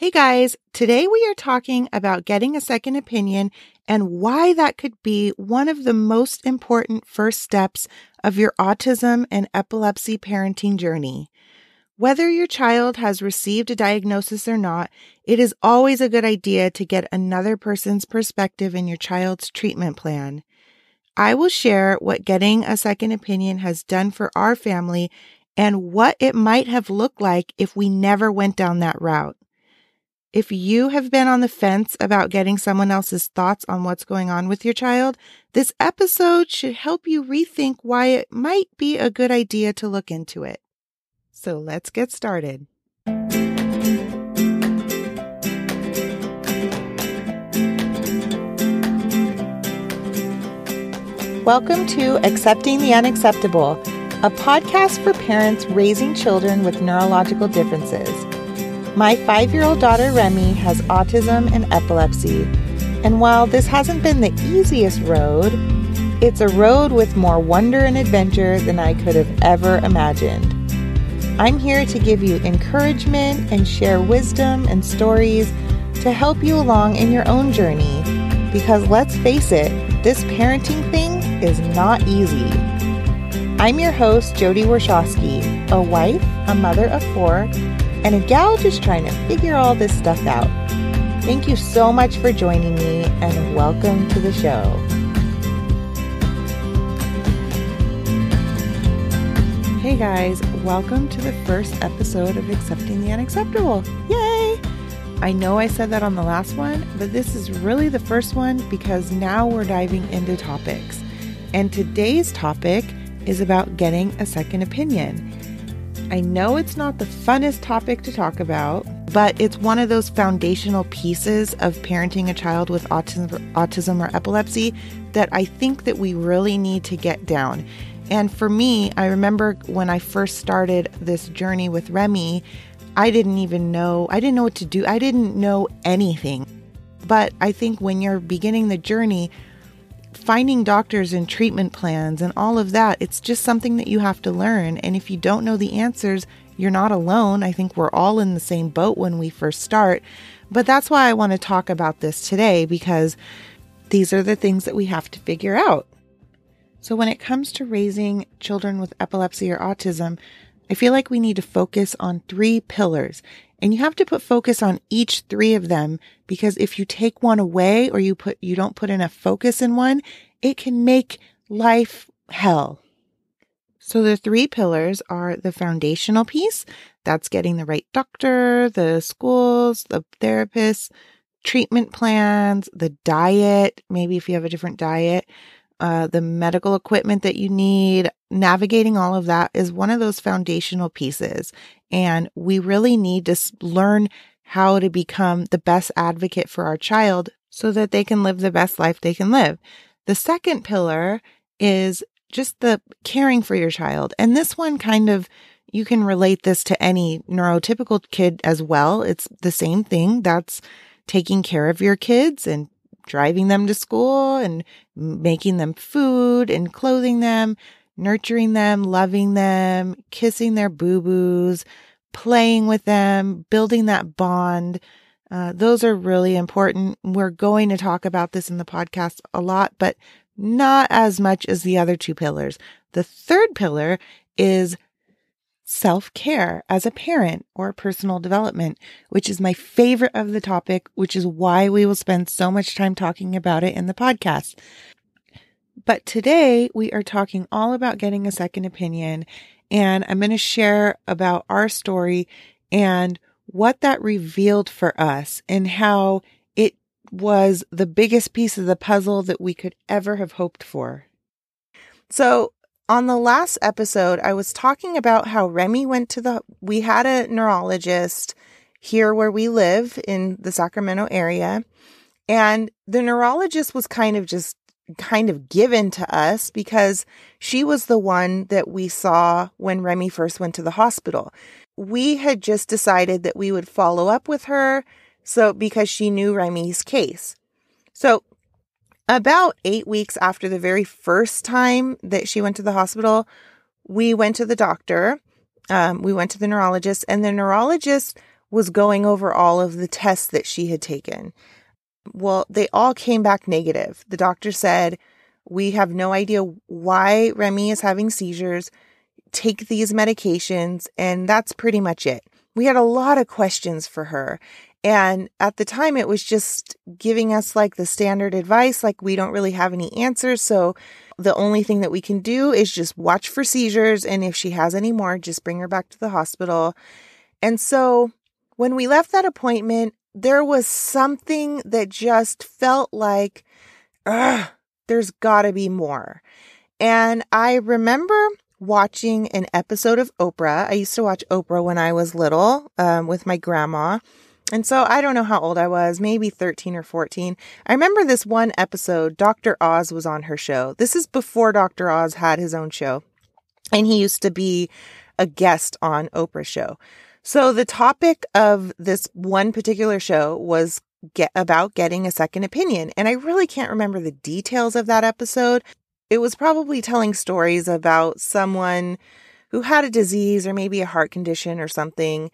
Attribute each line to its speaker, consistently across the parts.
Speaker 1: Hey guys, today we are talking about getting a second opinion and why that could be one of the most important first steps of your autism and epilepsy parenting journey. Whether your child has received a diagnosis or not, it is always a good idea to get another person's perspective in your child's treatment plan. I will share what getting a second opinion has done for our family and what it might have looked like if we never went down that route. If you have been on the fence about getting someone else's thoughts on what's going on with your child, this episode should help you rethink why it might be a good idea to look into it. So let's get started. Welcome to Accepting the Unacceptable, a podcast for parents raising children with neurological differences. My five year old daughter Remy has autism and epilepsy, and while this hasn't been the easiest road, it's a road with more wonder and adventure than I could have ever imagined. I'm here to give you encouragement and share wisdom and stories to help you along in your own journey. Because let's face it, this parenting thing is not easy. I'm your host, Jody Warshawski, a wife, a mother of four, and a gal just trying to figure all this stuff out. Thank you so much for joining me and welcome to the show. Hey guys, welcome to the first episode of Accepting the Unacceptable. Yay! I know I said that on the last one, but this is really the first one because now we're diving into topics. And today's topic is about getting a second opinion. I know it's not the funnest topic to talk about, but it's one of those foundational pieces of parenting a child with autism, or epilepsy that I think that we really need to get down. And for me, I remember when I first started this journey with Remy, I didn't even know, I didn't know what to do. I didn't know anything. But I think when you're beginning the journey, finding doctors and treatment plans and all of that, it's just something that you have to learn. And if you don't know the answers, you're not alone. I think we're all in the same boat when we first start. But that's why I want to talk about this today because these are the things that we have to figure out. So, when it comes to raising children with epilepsy or autism, I feel like we need to focus on three pillars. And you have to put focus on each three of them because if you take one away or you put, you don't put enough focus in one, it can make life hell. So the three pillars are the foundational piece. That's getting the right doctor, the schools, the therapists, treatment plans, the diet. Maybe if you have a different diet, uh, the medical equipment that you need, navigating all of that is one of those foundational pieces. And we really need to learn how to become the best advocate for our child so that they can live the best life they can live. The second pillar is just the caring for your child. And this one kind of, you can relate this to any neurotypical kid as well. It's the same thing. That's taking care of your kids and driving them to school and making them food and clothing them, nurturing them, loving them, kissing their boo boos, playing with them, building that bond. Uh, those are really important. We're going to talk about this in the podcast a lot, but not as much as the other two pillars. The third pillar is self care as a parent or personal development, which is my favorite of the topic, which is why we will spend so much time talking about it in the podcast. But today we are talking all about getting a second opinion, and I'm going to share about our story and what that revealed for us and how it was the biggest piece of the puzzle that we could ever have hoped for. So, on the last episode, I was talking about how Remy went to the, we had a neurologist here where we live in the Sacramento area. And the neurologist was kind of just kind of given to us because she was the one that we saw when Remy first went to the hospital. We had just decided that we would follow up with her. So, because she knew Remy's case. So, about eight weeks after the very first time that she went to the hospital, we went to the doctor. Um, we went to the neurologist, and the neurologist was going over all of the tests that she had taken. Well, they all came back negative. The doctor said, We have no idea why Remy is having seizures. Take these medications, and that's pretty much it. We had a lot of questions for her. And at the time, it was just giving us like the standard advice, like we don't really have any answers. So the only thing that we can do is just watch for seizures. And if she has any more, just bring her back to the hospital. And so when we left that appointment, there was something that just felt like, ugh, there's gotta be more. And I remember watching an episode of Oprah. I used to watch Oprah when I was little um, with my grandma. And so I don't know how old I was, maybe 13 or 14. I remember this one episode, Dr. Oz was on her show. This is before Dr. Oz had his own show. And he used to be a guest on Oprah's show. So the topic of this one particular show was get about getting a second opinion. And I really can't remember the details of that episode. It was probably telling stories about someone who had a disease or maybe a heart condition or something.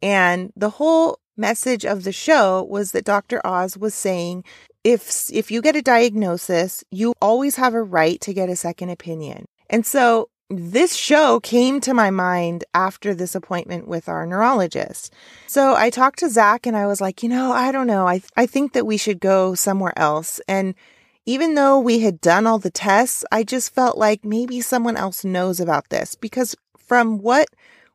Speaker 1: And the whole message of the show was that Dr. Oz was saying if if you get a diagnosis, you always have a right to get a second opinion. And so this show came to my mind after this appointment with our neurologist. So I talked to Zach and I was like, you know, I don't know. I, I think that we should go somewhere else. And even though we had done all the tests, I just felt like maybe someone else knows about this because from what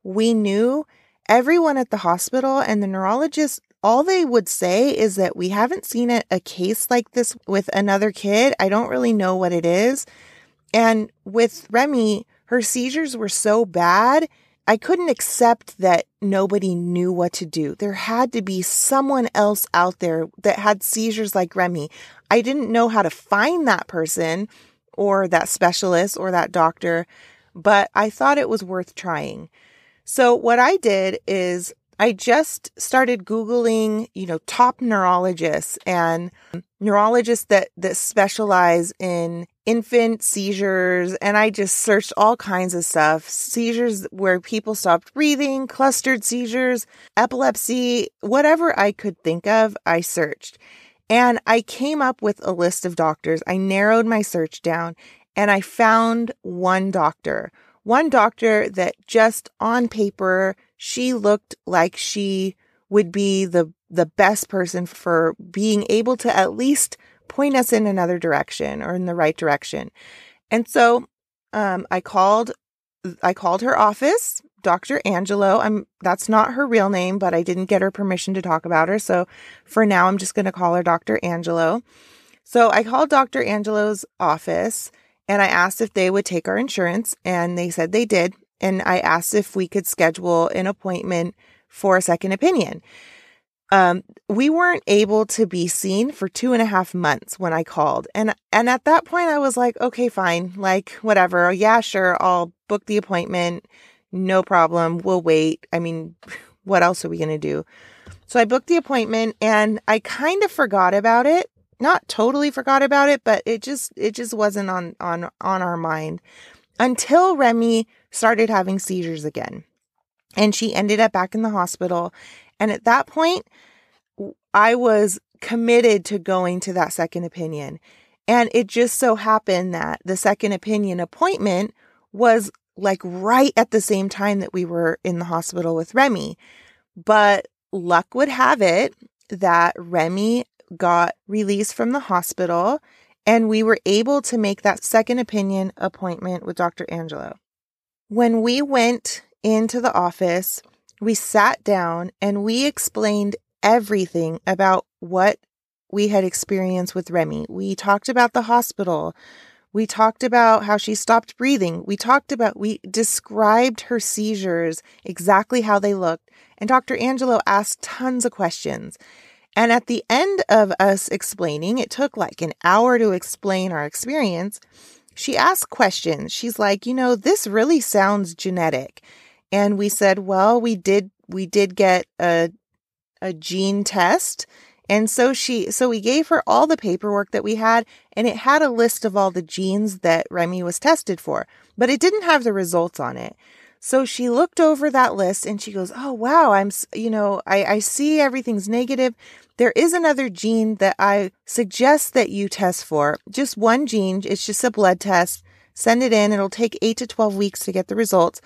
Speaker 1: we knew, everyone at the hospital and the neurologist, all they would say is that we haven't seen a, a case like this with another kid. I don't really know what it is. And with Remy, her seizures were so bad. I couldn't accept that nobody knew what to do. There had to be someone else out there that had seizures like Remy. I didn't know how to find that person or that specialist or that doctor, but I thought it was worth trying. So what I did is I just started Googling, you know, top neurologists and neurologists that, that specialize in infant seizures. And I just searched all kinds of stuff seizures where people stopped breathing, clustered seizures, epilepsy, whatever I could think of, I searched. And I came up with a list of doctors. I narrowed my search down and I found one doctor one doctor that just on paper, she looked like she would be the, the best person for being able to at least point us in another direction or in the right direction. And so, um, I called, I called her office, Dr. Angelo. I'm, that's not her real name, but I didn't get her permission to talk about her. So for now, I'm just going to call her Dr. Angelo. So I called Dr. Angelo's office and I asked if they would take our insurance, and they said they did. And I asked if we could schedule an appointment for a second opinion. Um, we weren't able to be seen for two and a half months when I called. And, and at that point I was like, okay, fine. Like, whatever. Yeah, sure. I'll book the appointment. No problem. We'll wait. I mean, what else are we to do? So I booked the appointment and I kind of forgot about it not totally forgot about it, but it just it just wasn't on on on our mind until Remy started having seizures again. And she ended up back in the hospital. And at that point, I was committed to going to that second opinion. And it just so happened that the second opinion appointment was like right at the same time that we were in the hospital with Remy. But luck would have it that Remy got released from the hospital and we were able to make that second opinion appointment with Dr. Angelo. When we went into the office, we sat down and we explained everything about what we had experienced with Remy. We talked about the hospital. We talked about how she stopped breathing. We talked about, we described her seizures, exactly how they looked. And Dr. Angelo asked tons of questions. And at the end of us explaining, it took like an hour to explain our experience. She asked questions. She's like, you know, this really sounds genetic. And we said, well, we did, we did get a, a gene test. And so she, so we gave her all the paperwork that we had and it had a list of all the genes that Remy was tested for, but it didn't have the results on it. So she looked over that list and she goes, Oh, wow. I'm, you know, I, I see everything's negative. There is another gene that I suggest that you test for. Just one gene. It's just a blood test. Send it in. It'll take eight to 12 weeks to get the results,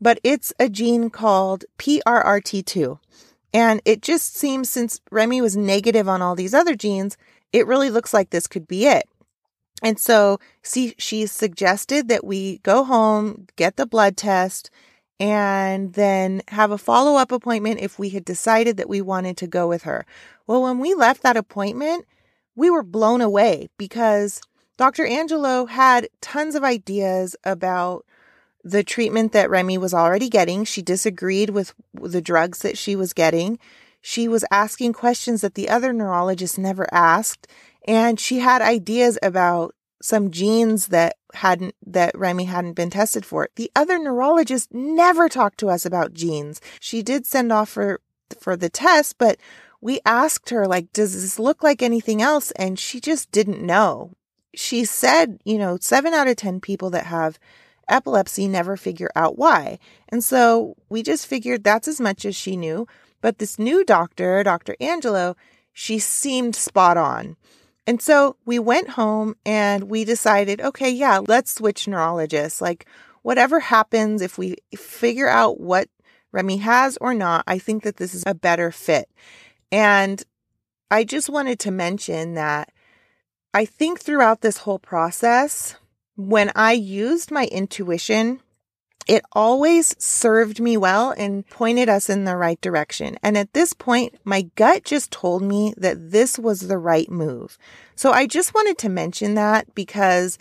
Speaker 1: but it's a gene called PRRT2. And it just seems since Remy was negative on all these other genes, it really looks like this could be it. And so see, she suggested that we go home, get the blood test, and then have a follow up appointment if we had decided that we wanted to go with her. Well, when we left that appointment, we were blown away because Dr. Angelo had tons of ideas about the treatment that Remy was already getting. She disagreed with the drugs that she was getting. She was asking questions that the other neurologists never asked. And she had ideas about some genes that hadn't, that Remy hadn't been tested for. The other neurologist never talked to us about genes. She did send off for, for the test, but we asked her, like, does this look like anything else? And she just didn't know. She said, you know, seven out of 10 people that have epilepsy never figure out why. And so we just figured that's as much as she knew. But this new doctor, Dr. Angelo, she seemed spot on. And so we went home and we decided, okay, yeah, let's switch neurologists. Like, whatever happens, if we figure out what Remy has or not, I think that this is a better fit. And I just wanted to mention that I think throughout this whole process, when I used my intuition it always served me well and pointed us in the right direction. And at this point, my gut just told me that this was the right move. So I just wanted to mention that because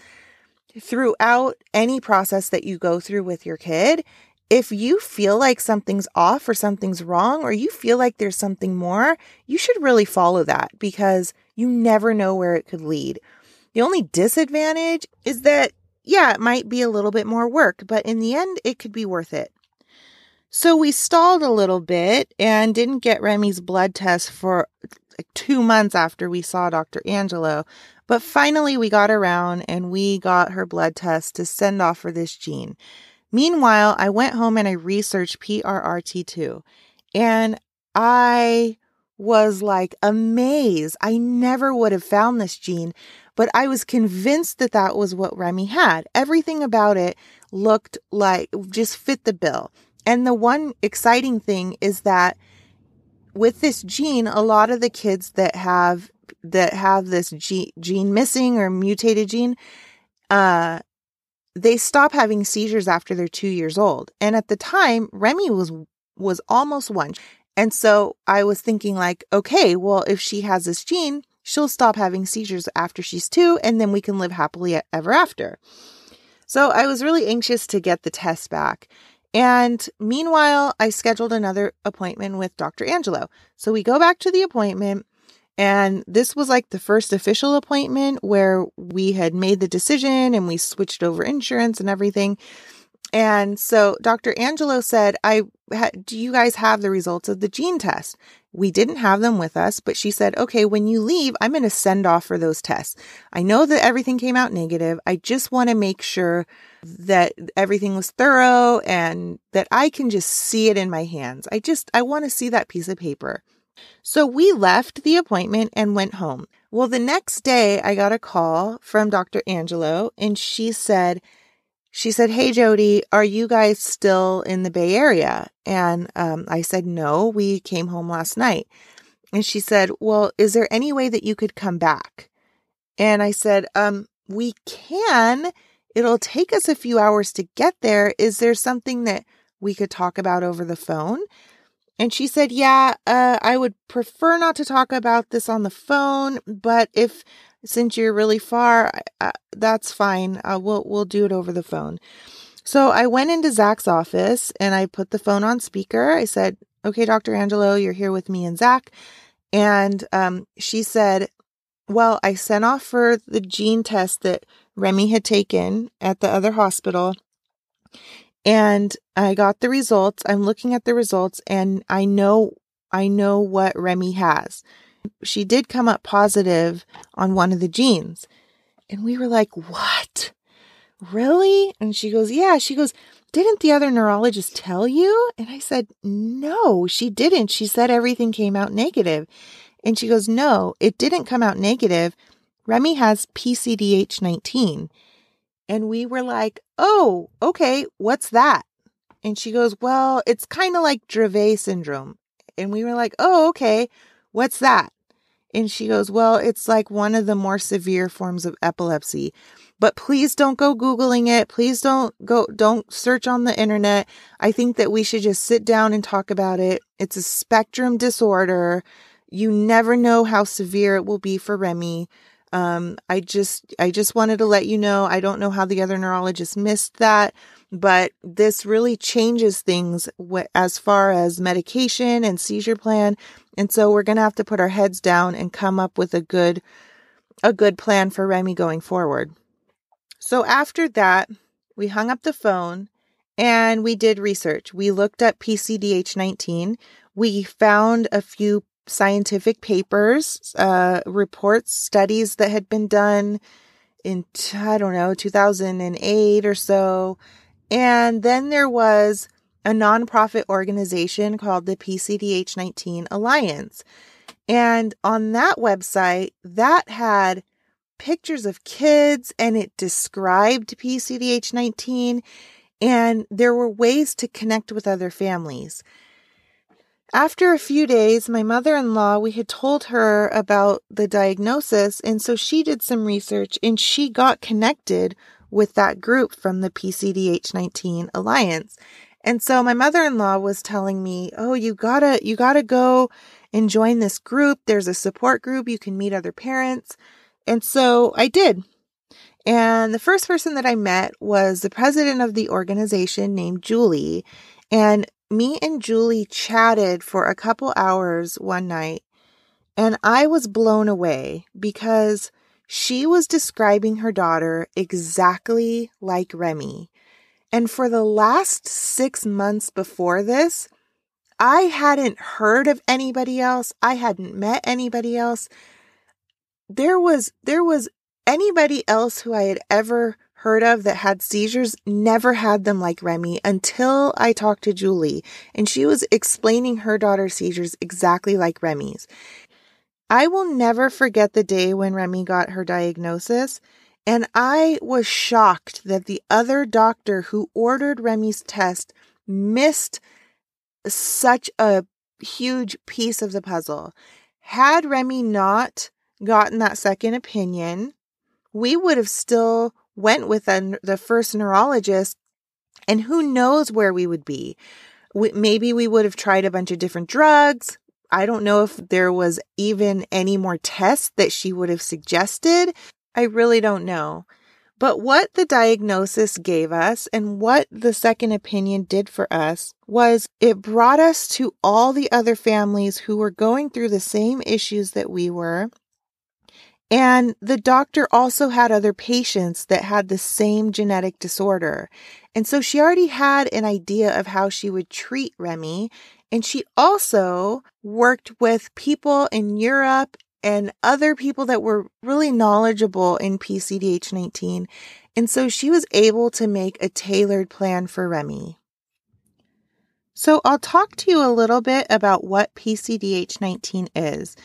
Speaker 1: throughout any process that you go through with your kid, if you feel like something's off or something's wrong, or you feel like there's something more, you should really follow that because you never know where it could lead. The only disadvantage is that yeah, it might be a little bit more work, but in the end, it could be worth it. So we stalled a little bit and didn't get Remy's blood test for like two months after we saw Dr. Angelo. But finally, we got around and we got her blood test to send off for this gene. Meanwhile, I went home and I researched PRRT2 and I was like amazed. I never would have found this gene, but I was convinced that that was what Remy had. Everything about it looked like just fit the bill. And the one exciting thing is that with this gene, a lot of the kids that have that have this gene, missing or mutated gene, uh, they stop having seizures after they're two years old. And at the time, Remy was was almost one. And so I was thinking like, okay, well, if she has this gene, she'll stop having seizures after she's two, and then we can live happily ever after. So I was really anxious to get the test back. And meanwhile, I scheduled another appointment with Dr. Angelo. So we go back to the appointment, and this was like the first official appointment where we had made the decision and we switched over insurance and everything. And so Dr. Angelo said, I do you guys have the results of the gene test? We didn't have them with us, but she said, okay, when you leave, I'm going to send off for those tests. I know that everything came out negative. I just want to make sure that everything was thorough and that I can just see it in my hands. I just, I want to see that piece of paper. So we left the appointment and went home. Well, the next day I got a call from Dr. Angelo and she said, she said, Hey, Jody, are you guys still in the Bay Area? And um, I said, No, we came home last night. And she said, Well, is there any way that you could come back? And I said, um, We can. It'll take us a few hours to get there. Is there something that we could talk about over the phone? And she said, Yeah, uh, I would prefer not to talk about this on the phone, but if since you're really far, that's fine. Uh, we'll we'll do it over the phone. So I went into Zach's office and I put the phone on speaker. I said, "Okay, Dr. Angelo, you're here with me and Zach." And um, she said, "Well, I sent off for the gene test that Remy had taken at the other hospital." And I got the results. I'm looking at the results and I know I know what Remy has she did come up positive on one of the genes. And we were like, what? Really? And she goes, yeah. She goes, Didn't the other neurologist tell you? And I said, No, she didn't. She said everything came out negative. And she goes, No, it didn't come out negative. Remy has PCDH 19. And we were like, Oh, okay, what's that? And she goes, Well, it's kind of like Dravet syndrome. And we were like, Oh, okay, what's that? And she goes, Well, it's like one of the more severe forms of epilepsy. But please don't go Googling it. Please don't go, don't search on the internet. I think that we should just sit down and talk about it. It's a spectrum disorder. You never know how severe it will be for Remy. Um, I just, I just wanted to let you know. I don't know how the other neurologist missed that, but this really changes things as far as medication and seizure plan. And so we're going to have to put our heads down and come up with a good, a good plan for Remy going forward. So after that, we hung up the phone and we did research. We looked at PCDH 19. We found a few scientific papers, uh, reports, studies that had been done in, I don't know, 2008 or so. And then there was a nonprofit organization called the PCDH 19 Alliance. And on that website, that had pictures of kids and it described PCDH 19 and there were ways to connect with other families. After a few days, my mother in law, we had told her about the diagnosis, and so she did some research and she got connected with that group from the PCDH 19 Alliance. And so my mother in law was telling me, Oh, you gotta, you gotta go and join this group. There's a support group. You can meet other parents. And so I did. And the first person that I met was the president of the organization named Julie. And me and Julie chatted for a couple hours one night. And I was blown away because she was describing her daughter exactly like Remy. And for the last six months before this, I hadn't heard of anybody else. I hadn't met anybody else there was there was anybody else who I had ever heard of that had seizures never had them like Remy until I talked to Julie and she was explaining her daughter's seizures exactly like Remy's. I will never forget the day when Remy got her diagnosis and I was shocked that the other doctor who ordered Remy's test missed such a huge piece of the puzzle. Had Remy not gotten that second opinion, we would have still went with the first neurologist and who knows where we would be. Maybe we would have tried a bunch of different drugs. I don't know if there was even any more tests that she would have suggested. I really don't know. But what the diagnosis gave us and what the second opinion did for us was it brought us to all the other families who were going through the same issues that we were and the doctor also had other patients that had the same genetic disorder. And so she already had an idea of how she would treat Remy. And she also worked with people in Europe and other people that were really knowledgeable in PCDH 19. And so she was able to make a tailored plan for Remy. So I'll talk to you a little bit about what PCDH 19 is.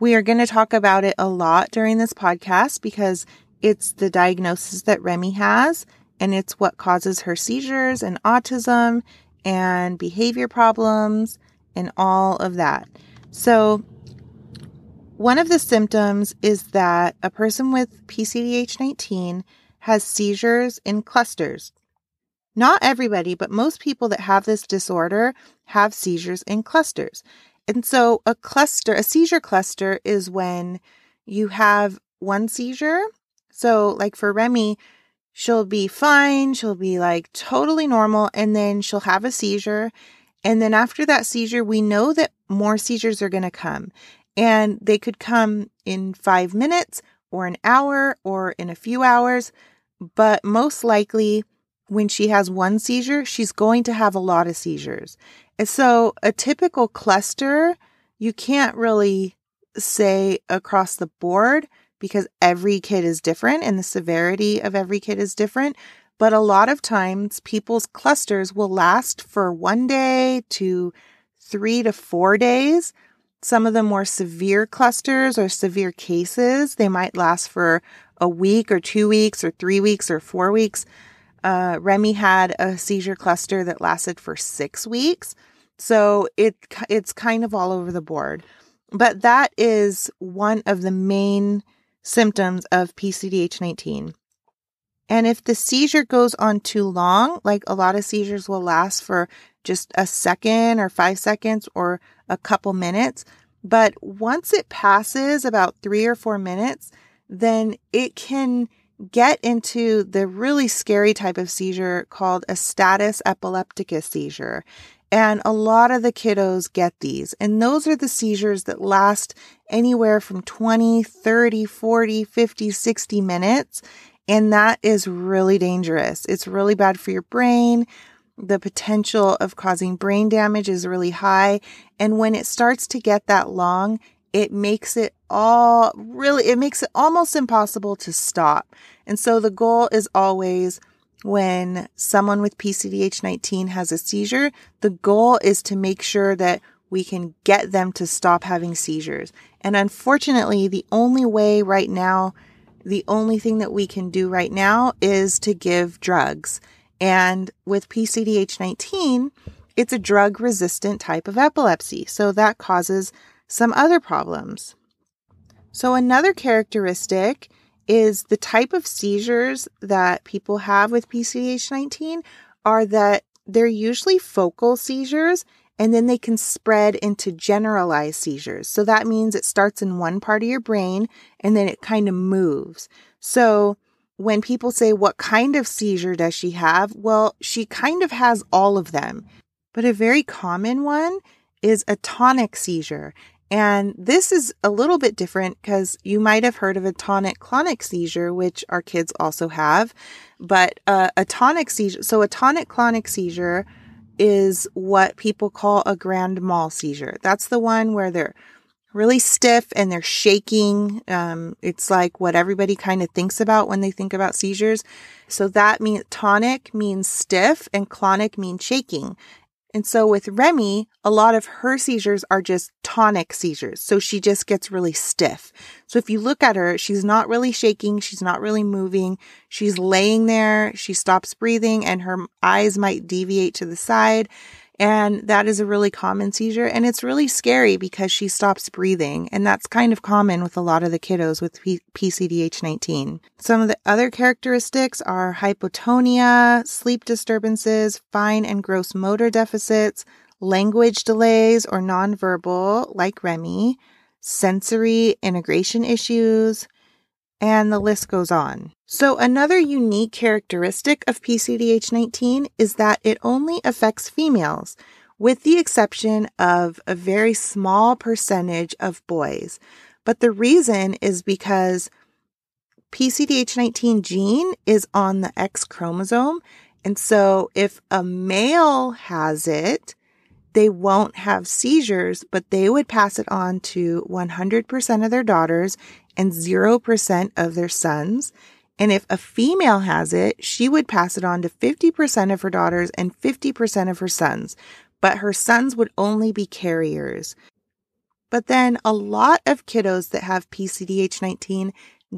Speaker 1: We are going to talk about it a lot during this podcast because it's the diagnosis that Remy has and it's what causes her seizures and autism and behavior problems and all of that. So, one of the symptoms is that a person with PCDH 19 has seizures in clusters. Not everybody, but most people that have this disorder have seizures in clusters. And so a cluster, a seizure cluster is when you have one seizure. So, like for Remy, she'll be fine, she'll be like totally normal, and then she'll have a seizure. And then after that seizure, we know that more seizures are going to come. And they could come in five minutes or an hour or in a few hours. But most likely, when she has one seizure, she's going to have a lot of seizures. And so a typical cluster, you can't really say across the board because every kid is different and the severity of every kid is different. but a lot of times people's clusters will last for one day to three to four days. Some of the more severe clusters or severe cases, they might last for a week or two weeks or three weeks or four weeks. Uh, Remy had a seizure cluster that lasted for six weeks. So it it's kind of all over the board. But that is one of the main symptoms of PCDH19. And if the seizure goes on too long, like a lot of seizures will last for just a second or five seconds or a couple minutes, but once it passes about three or four minutes, then it can get into the really scary type of seizure called a status epilepticus seizure. And a lot of the kiddos get these. And those are the seizures that last anywhere from 20, 30, 40, 50, 60 minutes. And that is really dangerous. It's really bad for your brain. The potential of causing brain damage is really high. And when it starts to get that long, it makes it all really, it makes it almost impossible to stop. And so the goal is always when someone with PCDH 19 has a seizure, the goal is to make sure that we can get them to stop having seizures. And unfortunately, the only way right now, the only thing that we can do right now is to give drugs. And with PCDH 19, it's a drug resistant type of epilepsy. So that causes some other problems. So another characteristic is the type of seizures that people have with PCDH19 are that they're usually focal seizures and then they can spread into generalized seizures. So that means it starts in one part of your brain and then it kind of moves. So when people say, What kind of seizure does she have? Well, she kind of has all of them. But a very common one is a tonic seizure. And this is a little bit different because you might have heard of a tonic clonic seizure, which our kids also have. But uh, a tonic seizure, so a tonic clonic seizure is what people call a grand mal seizure. That's the one where they're really stiff and they're shaking. Um, it's like what everybody kind of thinks about when they think about seizures. So that means tonic means stiff and clonic means shaking. And so with Remy, a lot of her seizures are just tonic seizures. So she just gets really stiff. So if you look at her, she's not really shaking. She's not really moving. She's laying there. She stops breathing and her eyes might deviate to the side. And that is a really common seizure. And it's really scary because she stops breathing. And that's kind of common with a lot of the kiddos with P- PCDH 19. Some of the other characteristics are hypotonia, sleep disturbances, fine and gross motor deficits, language delays or nonverbal, like Remy, sensory integration issues, and the list goes on. So, another unique characteristic of PCDH 19 is that it only affects females, with the exception of a very small percentage of boys. But the reason is because PCDH 19 gene is on the X chromosome. And so, if a male has it, they won't have seizures, but they would pass it on to 100% of their daughters and 0% of their sons. And if a female has it, she would pass it on to 50% of her daughters and 50% of her sons, but her sons would only be carriers. But then a lot of kiddos that have PCDH 19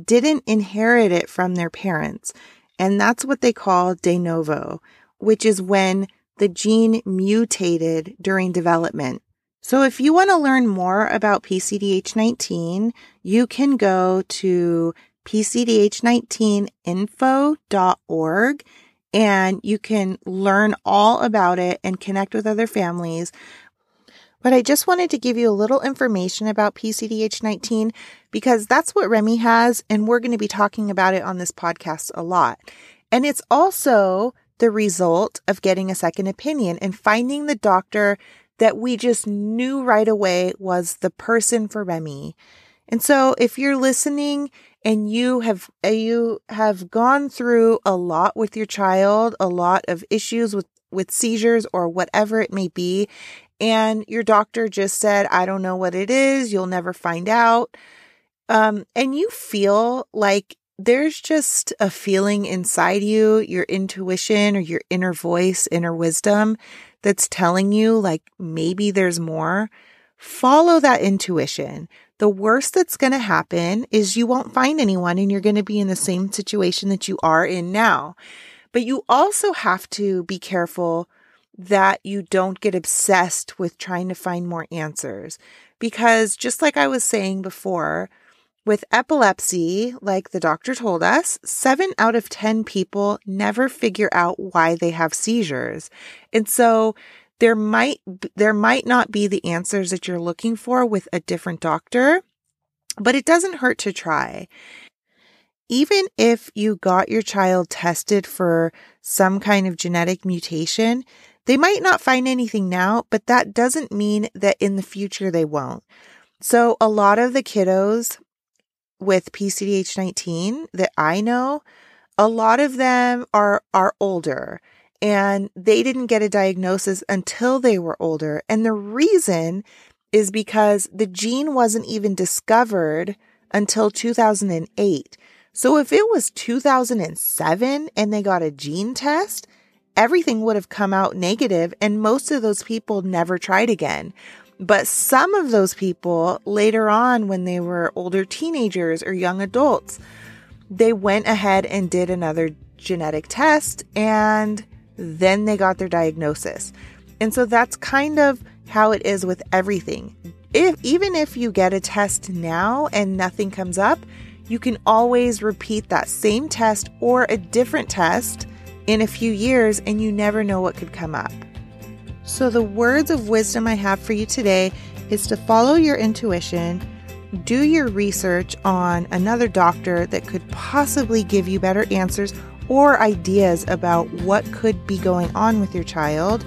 Speaker 1: didn't inherit it from their parents. And that's what they call de novo, which is when the gene mutated during development. So if you want to learn more about PCDH19, you can go to pcdh19info.org and you can learn all about it and connect with other families. But I just wanted to give you a little information about PCDH19 because that's what Remy has, and we're going to be talking about it on this podcast a lot. And it's also the result of getting a second opinion and finding the doctor that we just knew right away was the person for Remy. And so if you're listening and you have uh, you have gone through a lot with your child, a lot of issues with with seizures or whatever it may be, and your doctor just said, "I don't know what it is, you'll never find out." Um, and you feel like there's just a feeling inside you, your intuition or your inner voice, inner wisdom that's telling you like maybe there's more, follow that intuition. The worst that's going to happen is you won't find anyone and you're going to be in the same situation that you are in now. But you also have to be careful that you don't get obsessed with trying to find more answers. Because just like I was saying before, with epilepsy, like the doctor told us, seven out of 10 people never figure out why they have seizures. And so there might, there might not be the answers that you're looking for with a different doctor, but it doesn't hurt to try. Even if you got your child tested for some kind of genetic mutation, they might not find anything now, but that doesn't mean that in the future they won't. So a lot of the kiddos with PCDH19 that I know, a lot of them are are older and they didn't get a diagnosis until they were older. And the reason is because the gene wasn't even discovered until 2008. So if it was 2007 and they got a gene test, everything would have come out negative and most of those people never tried again. But some of those people later on, when they were older teenagers or young adults, they went ahead and did another genetic test and then they got their diagnosis. And so that's kind of how it is with everything. If even if you get a test now and nothing comes up, you can always repeat that same test or a different test in a few years and you never know what could come up. So, the words of wisdom I have for you today is to follow your intuition, do your research on another doctor that could possibly give you better answers or ideas about what could be going on with your child.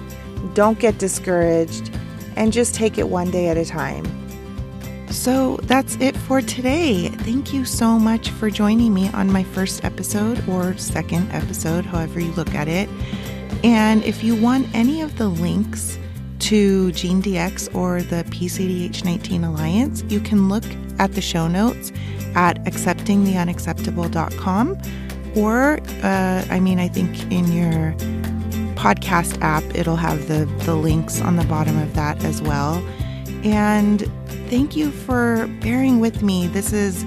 Speaker 1: Don't get discouraged and just take it one day at a time. So that's it for today. Thank you so much for joining me on my first episode or second episode, however you look at it. And if you want any of the links to GeneDx or the PCDH19 Alliance, you can look at the show notes at acceptingtheunacceptable.com. Or, uh, I mean, I think in your podcast app, it'll have the, the links on the bottom of that as well. And thank you for bearing with me. This is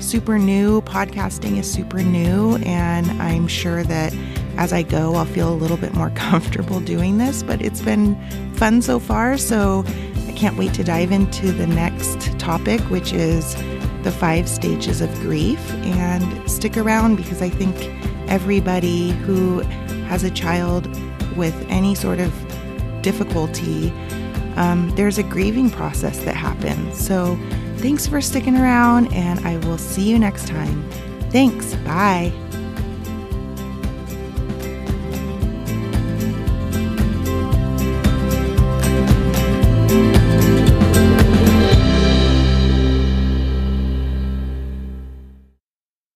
Speaker 1: super new. Podcasting is super new, and I'm sure that as I go, I'll feel a little bit more comfortable doing this, but it's been fun so far. So I can't wait to dive into the next topic, which is the five stages of grief. And stick around because I think everybody who has a child with any sort of difficulty, um, there's a grieving process that happens. So thanks for sticking around, and I will see you next time. Thanks. Bye.